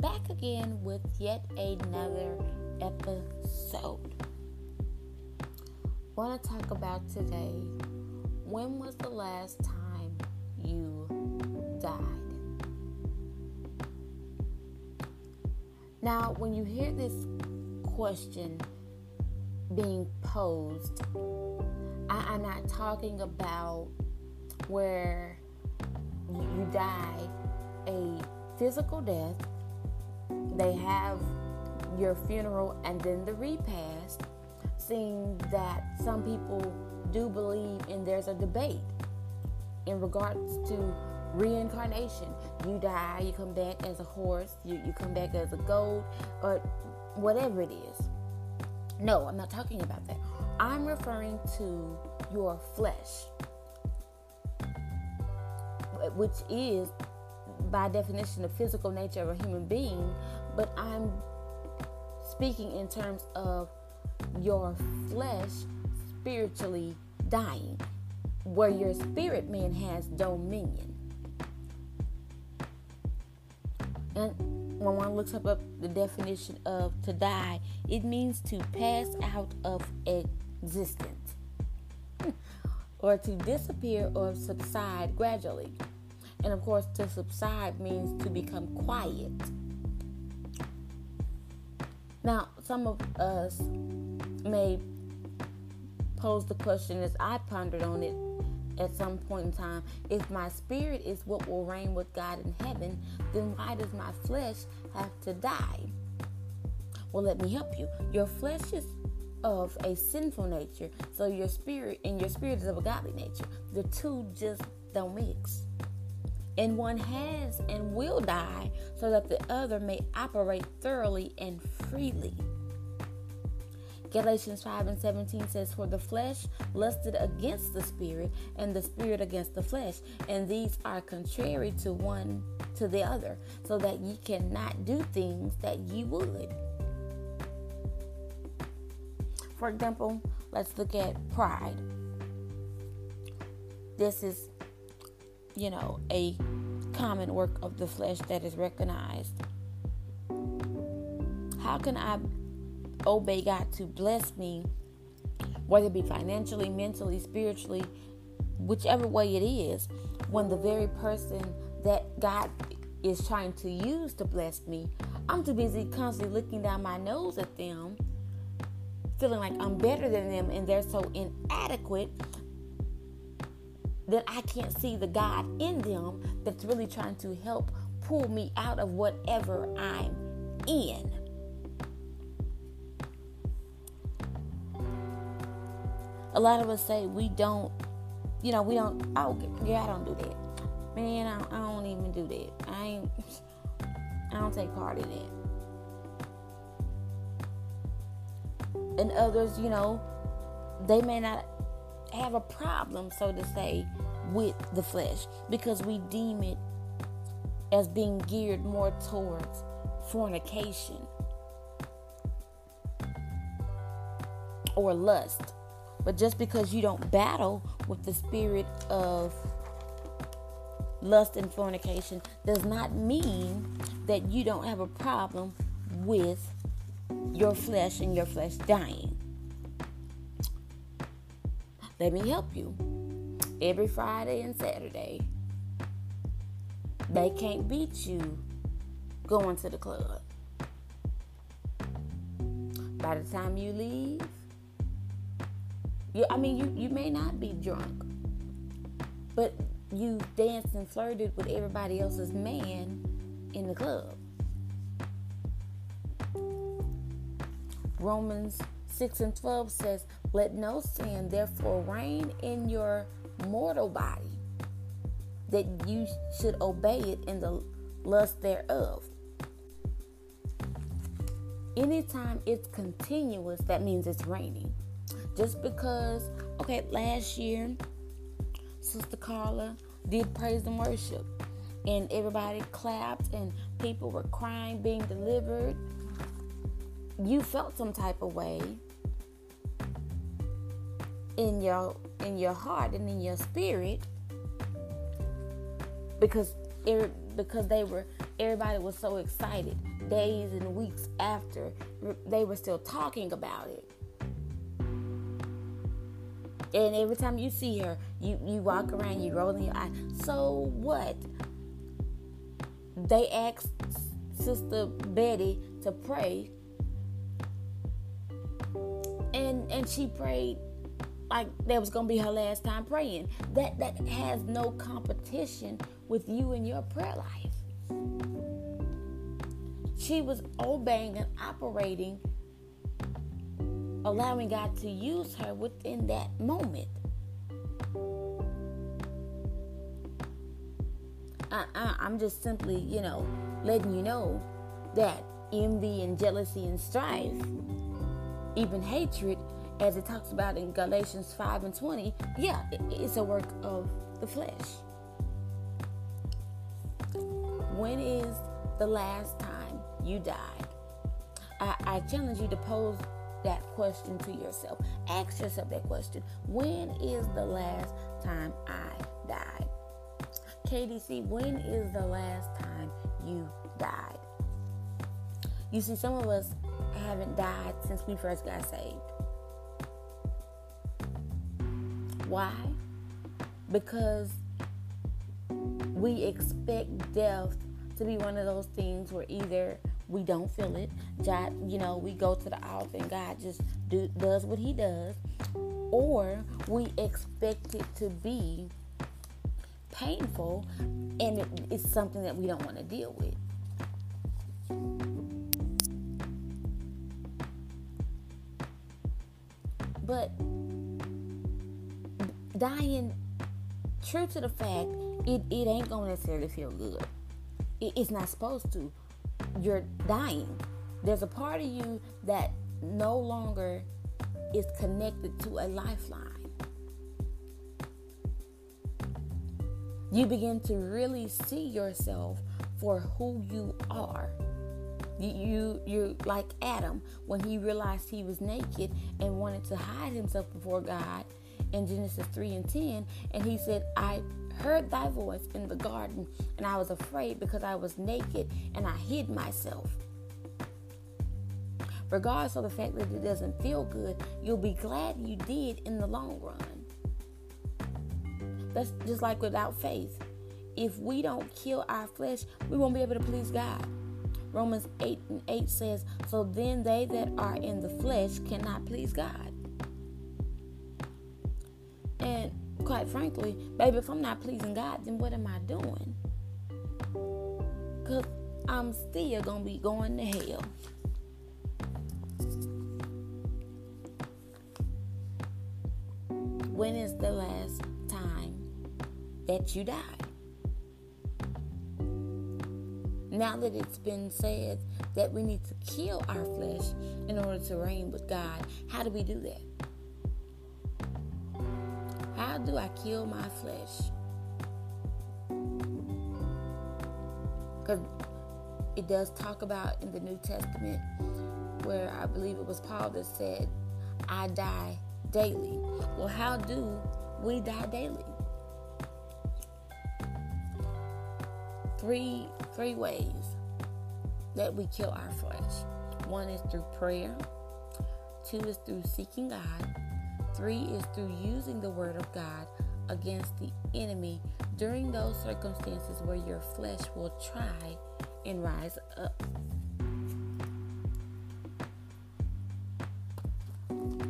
Back again with yet another episode. Want to talk about today when was the last time you died? Now, when you hear this question being posed, I, am not talking about where you die a physical death, they have your funeral and then the repast, seeing that some people do believe and there's a debate in regards to reincarnation. You die, you come back as a horse, you, you come back as a goat, or whatever it is. No, I'm not talking about that. I'm referring to your flesh, which is, by definition, the physical nature of a human being, but I'm speaking in terms of your flesh spiritually dying, where your spirit man has dominion. And when one looks up, up the definition of to die, it means to pass out of existence or to disappear or subside gradually. And of course, to subside means to become quiet. Now, some of us may pose the question as I pondered on it at some point in time. If my spirit is what will reign with God in heaven, then why does my flesh have to die? Well, let me help you. Your flesh is of a sinful nature, so your spirit and your spirit is of a godly nature. The two just don't mix. And one has and will die so that the other may operate thoroughly and freely. Galatians 5 and 17 says, For the flesh lusted against the spirit, and the spirit against the flesh, and these are contrary to one to the other, so that ye cannot do things that ye would. For example, let's look at pride. This is, you know, a common work of the flesh that is recognized. How can I obey God to bless me, whether it be financially, mentally, spiritually, whichever way it is, when the very person that God is trying to use to bless me, I'm too busy constantly looking down my nose at them, feeling like I'm better than them and they're so inadequate that I can't see the God in them that's really trying to help pull me out of whatever I'm in. a lot of us say we don't, you know, we don't, oh, yeah, I don't do that. Man, I don't, I don't even do that. I ain't, I don't take part in it. And others, you know, they may not have a problem, so to say, with the flesh because we deem it as being geared more towards fornication or lust. But just because you don't battle with the spirit of lust and fornication does not mean that you don't have a problem with your flesh and your flesh dying. Let me help you. Every Friday and Saturday, they can't beat you going to the club. By the time you leave, you, I mean, you, you may not be drunk, but you danced and flirted with everybody else's man in the club. Romans 6 and 12 says, Let no sin therefore reign in your mortal body, that you should obey it in the lust thereof. Anytime it's continuous, that means it's reigning. Just because, okay, last year, Sister Carla did praise and worship, and everybody clapped, and people were crying, being delivered. You felt some type of way in your in your heart and in your spirit because because they were everybody was so excited days and weeks after they were still talking about it. And every time you see her you you walk around you rolling your eyes. So what? They asked sister betty to pray. And and she prayed like that was gonna be her last time praying. That that has no competition with you and your prayer life. She was obeying and operating, allowing God to use her within that moment. I, I, I'm just simply, you know, letting you know that envy and jealousy and strife, even hatred, as it talks about in Galatians 5 and 20, yeah, it's a work of the flesh. When is the last time you died? I, I challenge you to pose that question to yourself. Ask yourself that question. When is the last time I died? KDC, when is the last time you died? You see, some of us haven't died since we first got saved. Why? Because we expect death to be one of those things where either we don't feel it, God, you know, we go to the altar and God just do, does what He does, or we expect it to be painful and it, it's something that we don't want to deal with. But dying true to the fact it, it ain't gonna necessarily feel good. It, it's not supposed to. You're dying. There's a part of you that no longer is connected to a lifeline. You begin to really see yourself for who you are. You, you you're like adam when he realized he was naked and wanted to hide himself before god in Genesis 3 and 10. And he said, I heard thy voice in the garden, and I was afraid because I was naked and I hid myself. Regardless of the fact that it doesn't feel good, you'll be glad you did in the long run. That's just like without faith. If we don't kill our flesh, we won't be able to please God. Romans 8 and 8 says, So then they that are in the flesh cannot please God. Quite frankly, baby, if I'm not pleasing God, then what am I doing? Because I'm still going to be going to hell. When is the last time that you died? Now that it's been said that we need to kill our flesh in order to reign with God, how do we do that? Do I kill my flesh? Because it does talk about in the New Testament where I believe it was Paul that said, I die daily. Well, how do we die daily? Three three ways that we kill our flesh. One is through prayer, two is through seeking God, Three is through using the Word of God against the enemy during those circumstances where your flesh will try and rise up.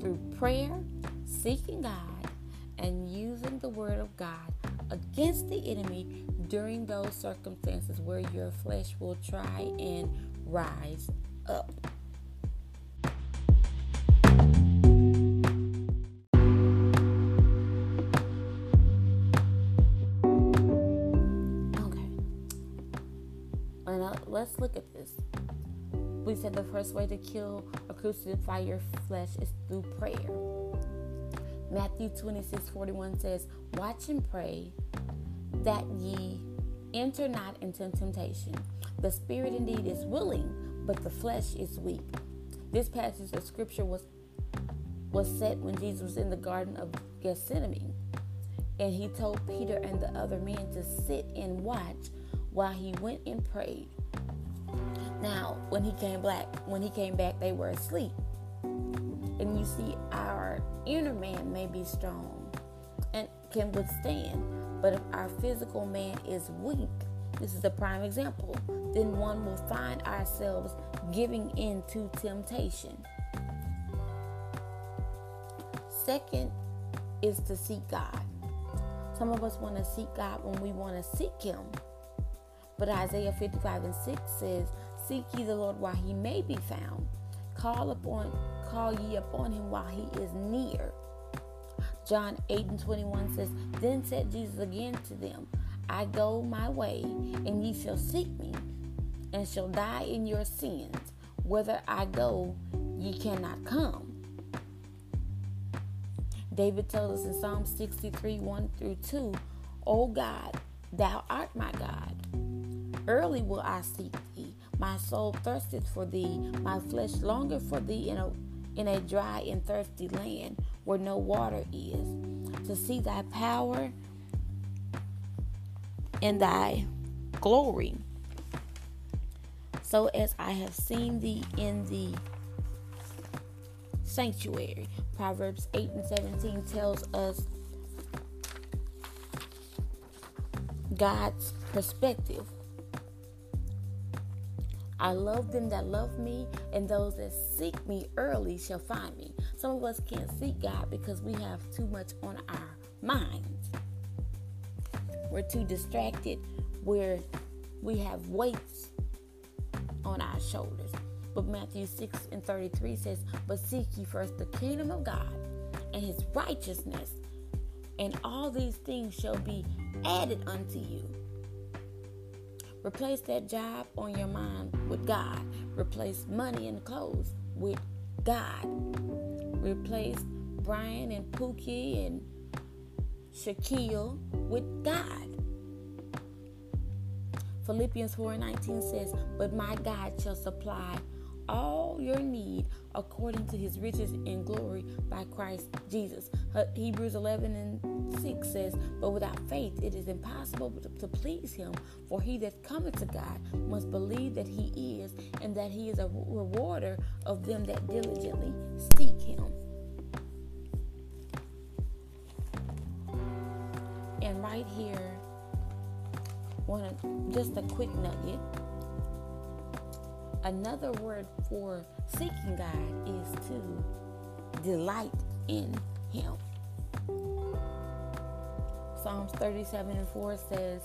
Through prayer, seeking God, and using the Word of God against the enemy during those circumstances where your flesh will try and rise up. First way to kill or crucify your flesh is through prayer. Matthew 26 41 says, Watch and pray that ye enter not into temptation. The spirit indeed is willing, but the flesh is weak. This passage of scripture was was set when Jesus was in the Garden of Gethsemane. And he told Peter and the other men to sit and watch while he went and prayed. Now, when he came back, when he came back, they were asleep. And you see, our inner man may be strong and can withstand, but if our physical man is weak, this is a prime example, then one will find ourselves giving in to temptation. Second is to seek God. Some of us want to seek God when we want to seek Him. But Isaiah 55 and 6 says, Seek ye the Lord while he may be found. Call upon call ye upon him while he is near. John 8 and 21 says, Then said Jesus again to them, I go my way, and ye shall seek me, and shall die in your sins. Whither I go, ye cannot come. David tells us in Psalm 63 1 through 2, O God, thou art my God. Early will I seek thee. My soul thirsteth for thee, my flesh longeth for thee in a in a dry and thirsty land where no water is, to see thy power and thy glory. So as I have seen thee in the sanctuary. Proverbs 8 and 17 tells us God's perspective I love them that love me, and those that seek me early shall find me. Some of us can't seek God because we have too much on our minds. We're too distracted, where we have weights on our shoulders. But Matthew 6 and 33 says, But seek ye first the kingdom of God and his righteousness, and all these things shall be added unto you. Replace that job on your mind with God. Replace money and clothes with God. Replace Brian and Pookie and Shaquille with God. Philippians 4:19 says, "But my God shall supply all your need according to his riches in glory by Christ Jesus. Hebrews 11 and 6 says, But without faith it is impossible to please him, for he that cometh to God must believe that he is, and that he is a rewarder of them that diligently seek him. And right here, one just a quick nugget Another word for seeking God is to delight in Him. Psalms 37 and 4 says,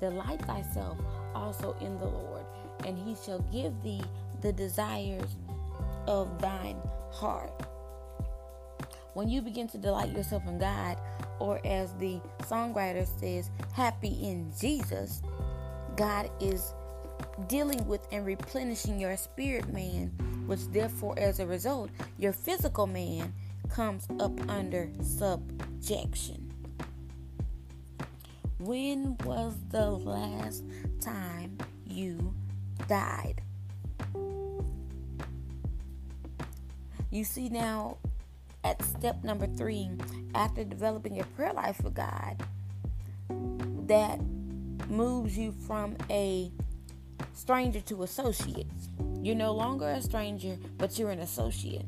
Delight thyself also in the Lord, and he shall give thee the desires of thine heart. When you begin to delight yourself in God, or as the songwriter says, happy in Jesus, God is dealing with and replenishing your spirit man, which therefore, as a result, your physical man comes up under subjection. When was the last time you died? You see, now at step number three, after developing a prayer life with God, that moves you from a stranger to associate. You're no longer a stranger, but you're an associate.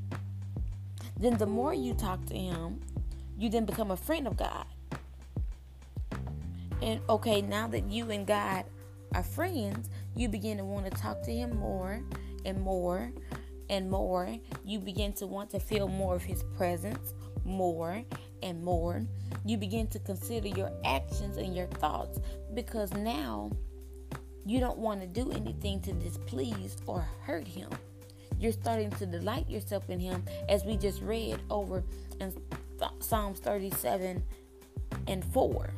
then the more you talk to Him, you then become a friend of God. And okay, now that you and God are friends, you begin to want to talk to Him more and more and more. You begin to want to feel more of His presence more and more. You begin to consider your actions and your thoughts because now you don't want to do anything to displease or hurt Him. You're starting to delight yourself in Him, as we just read over in Psalms 37 and 4.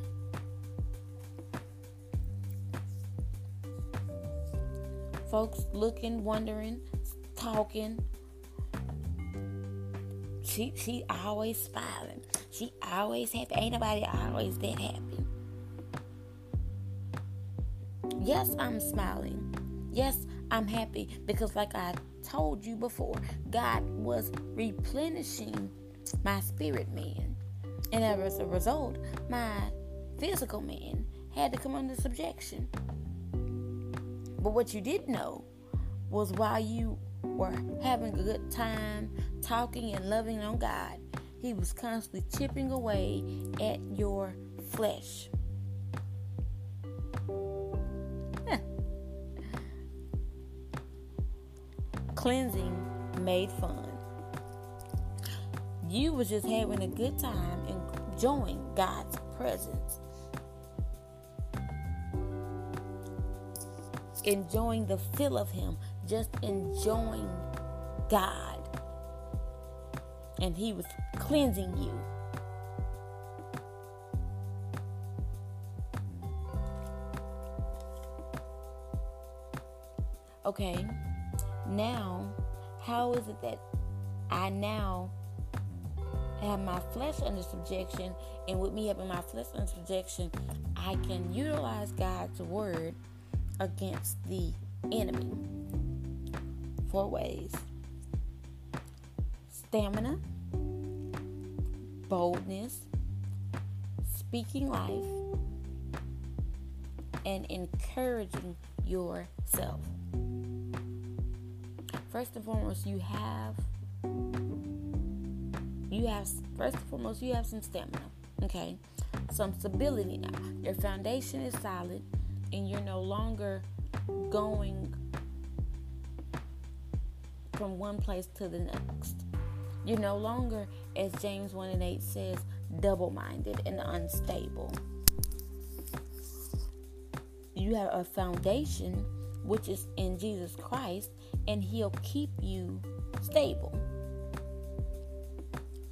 folks looking, wondering, talking. She she always smiling. She always happy. Ain't nobody always that happy. Yes, I'm smiling. Yes, I'm happy because like I told you before, God was replenishing my spirit man. And as a result, my physical man had to come under subjection. But what you didn't know was while you were having a good time talking and loving on God, He was constantly chipping away at your flesh. Cleansing made fun. You was just having a good time enjoying God's presence. enjoying the feel of Him, just enjoying God. And He was cleansing you. Okay, now, how is it that I now have my flesh under subjection, and with me having my flesh under subjection, I can utilize God's word against the enemy. Four ways stamina, boldness, speaking life, and encouraging yourself. First and foremost, you have you have first and foremost you have some stamina. Okay, some stability now. Your foundation is solid and you're no longer going from one place to the next. You're no longer, as James 1 and 8 says, double minded and unstable. You have a foundation which is in Jesus Christ, and He'll keep you stable.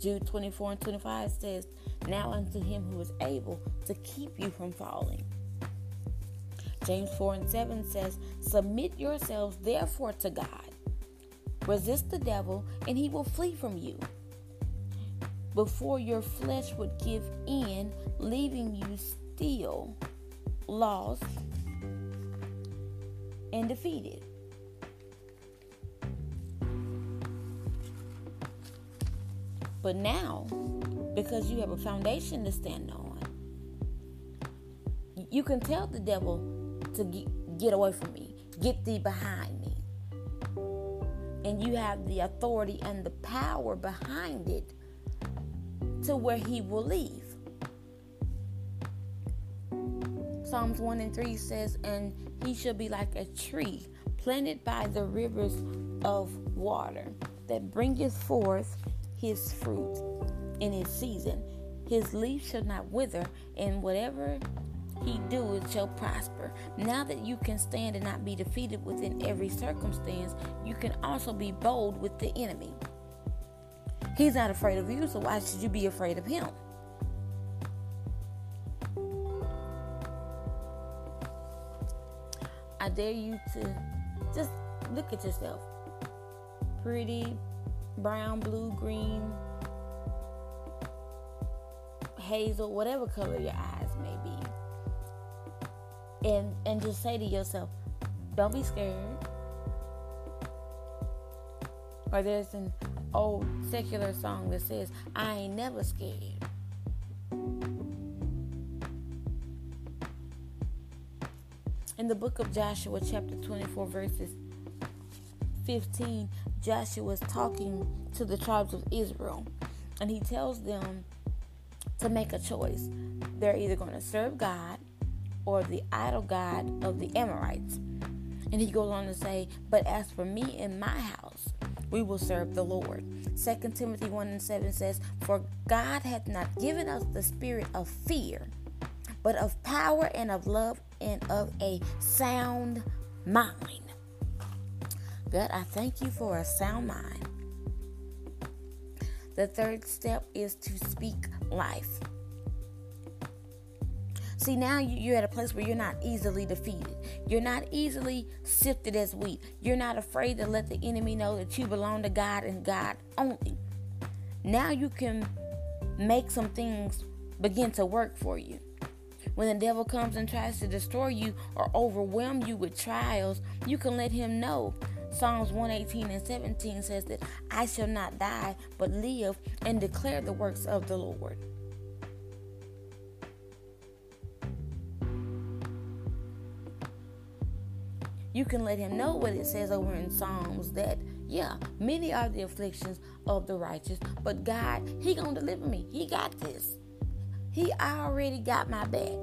Jude 24 and 25 says, Now unto Him who is able to keep you from falling James 4 and 7 says, Submit yourselves therefore to God. Resist the devil, and he will flee from you. Before your flesh would give in, leaving you still lost and defeated. But now, because you have a foundation to stand on, you can tell the devil, to get, get away from me. Get thee behind me. And you have the authority and the power behind it to where he will leave. Psalms 1 and 3 says, And he shall be like a tree planted by the rivers of water that bringeth forth his fruit in his season. His leaf shall not wither, and whatever he doeth shall prosper. Now that you can stand and not be defeated within every circumstance, you can also be bold with the enemy. He's not afraid of you, so why should you be afraid of him? Dare you to just look at yourself. Pretty, brown, blue, green, hazel, whatever color your eyes may be and and just say to yourself, don't be scared. Or there's an old secular song that says, I ain't never scared. The book of Joshua, chapter 24, verses 15, Joshua is talking to the tribes of Israel, and he tells them to make a choice. They're either going to serve God or the idol god of the Amorites. And he goes on to say, But as for me and my house, we will serve the Lord. 2 Timothy 1 and 7 says, For God hath not given us the spirit of fear, but of power and of love and of a sound mind. God, I thank you for a sound mind. The third step is to speak life. See, now you're at a place where you're not easily defeated. You're not easily sifted as wheat. You're not afraid to let the enemy know that you belong to God and God only. Now you can make some things begin to work for you. When the devil comes and tries to destroy you or overwhelm you with trials, you can let him know. Psalms 118 and 17 says that I shall not die but live and declare the works of the Lord. you can let him know what it says over in Psalms that yeah, many are the afflictions of the righteous, but God, He gonna deliver me. He got this. He already got my back.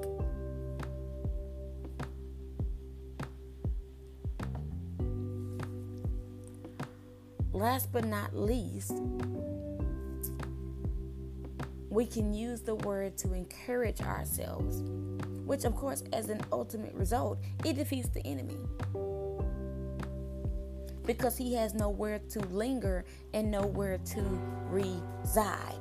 Last but not least, we can use the word to encourage ourselves which, of course, as an ultimate result, it defeats the enemy. Because he has nowhere to linger and nowhere to reside.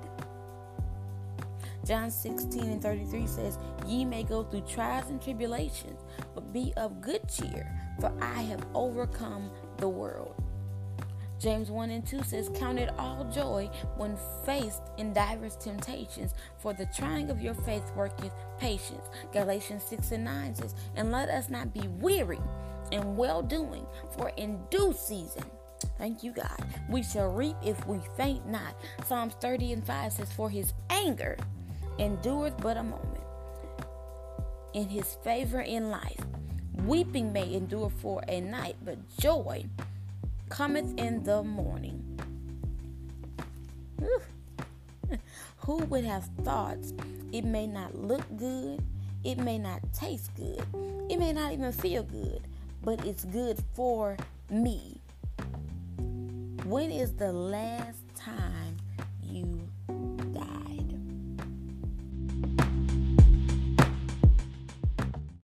John 16 and 33 says, Ye may go through trials and tribulations, but be of good cheer, for I have overcome the world. James 1 and 2 says, Count it all joy when faced in diverse temptations, for the trying of your faith worketh patience. Galatians 6 and 9 says, And let us not be weary in well doing, for in due season, thank you, God, we shall reap if we faint not. Psalms 30 and 5 says, For his anger endureth but a moment. In his favor in life, weeping may endure for a night, but joy cometh in the morning. Who would have thought it may not look good, it may not taste good, it may not even feel good, but it's good for me? When is the last time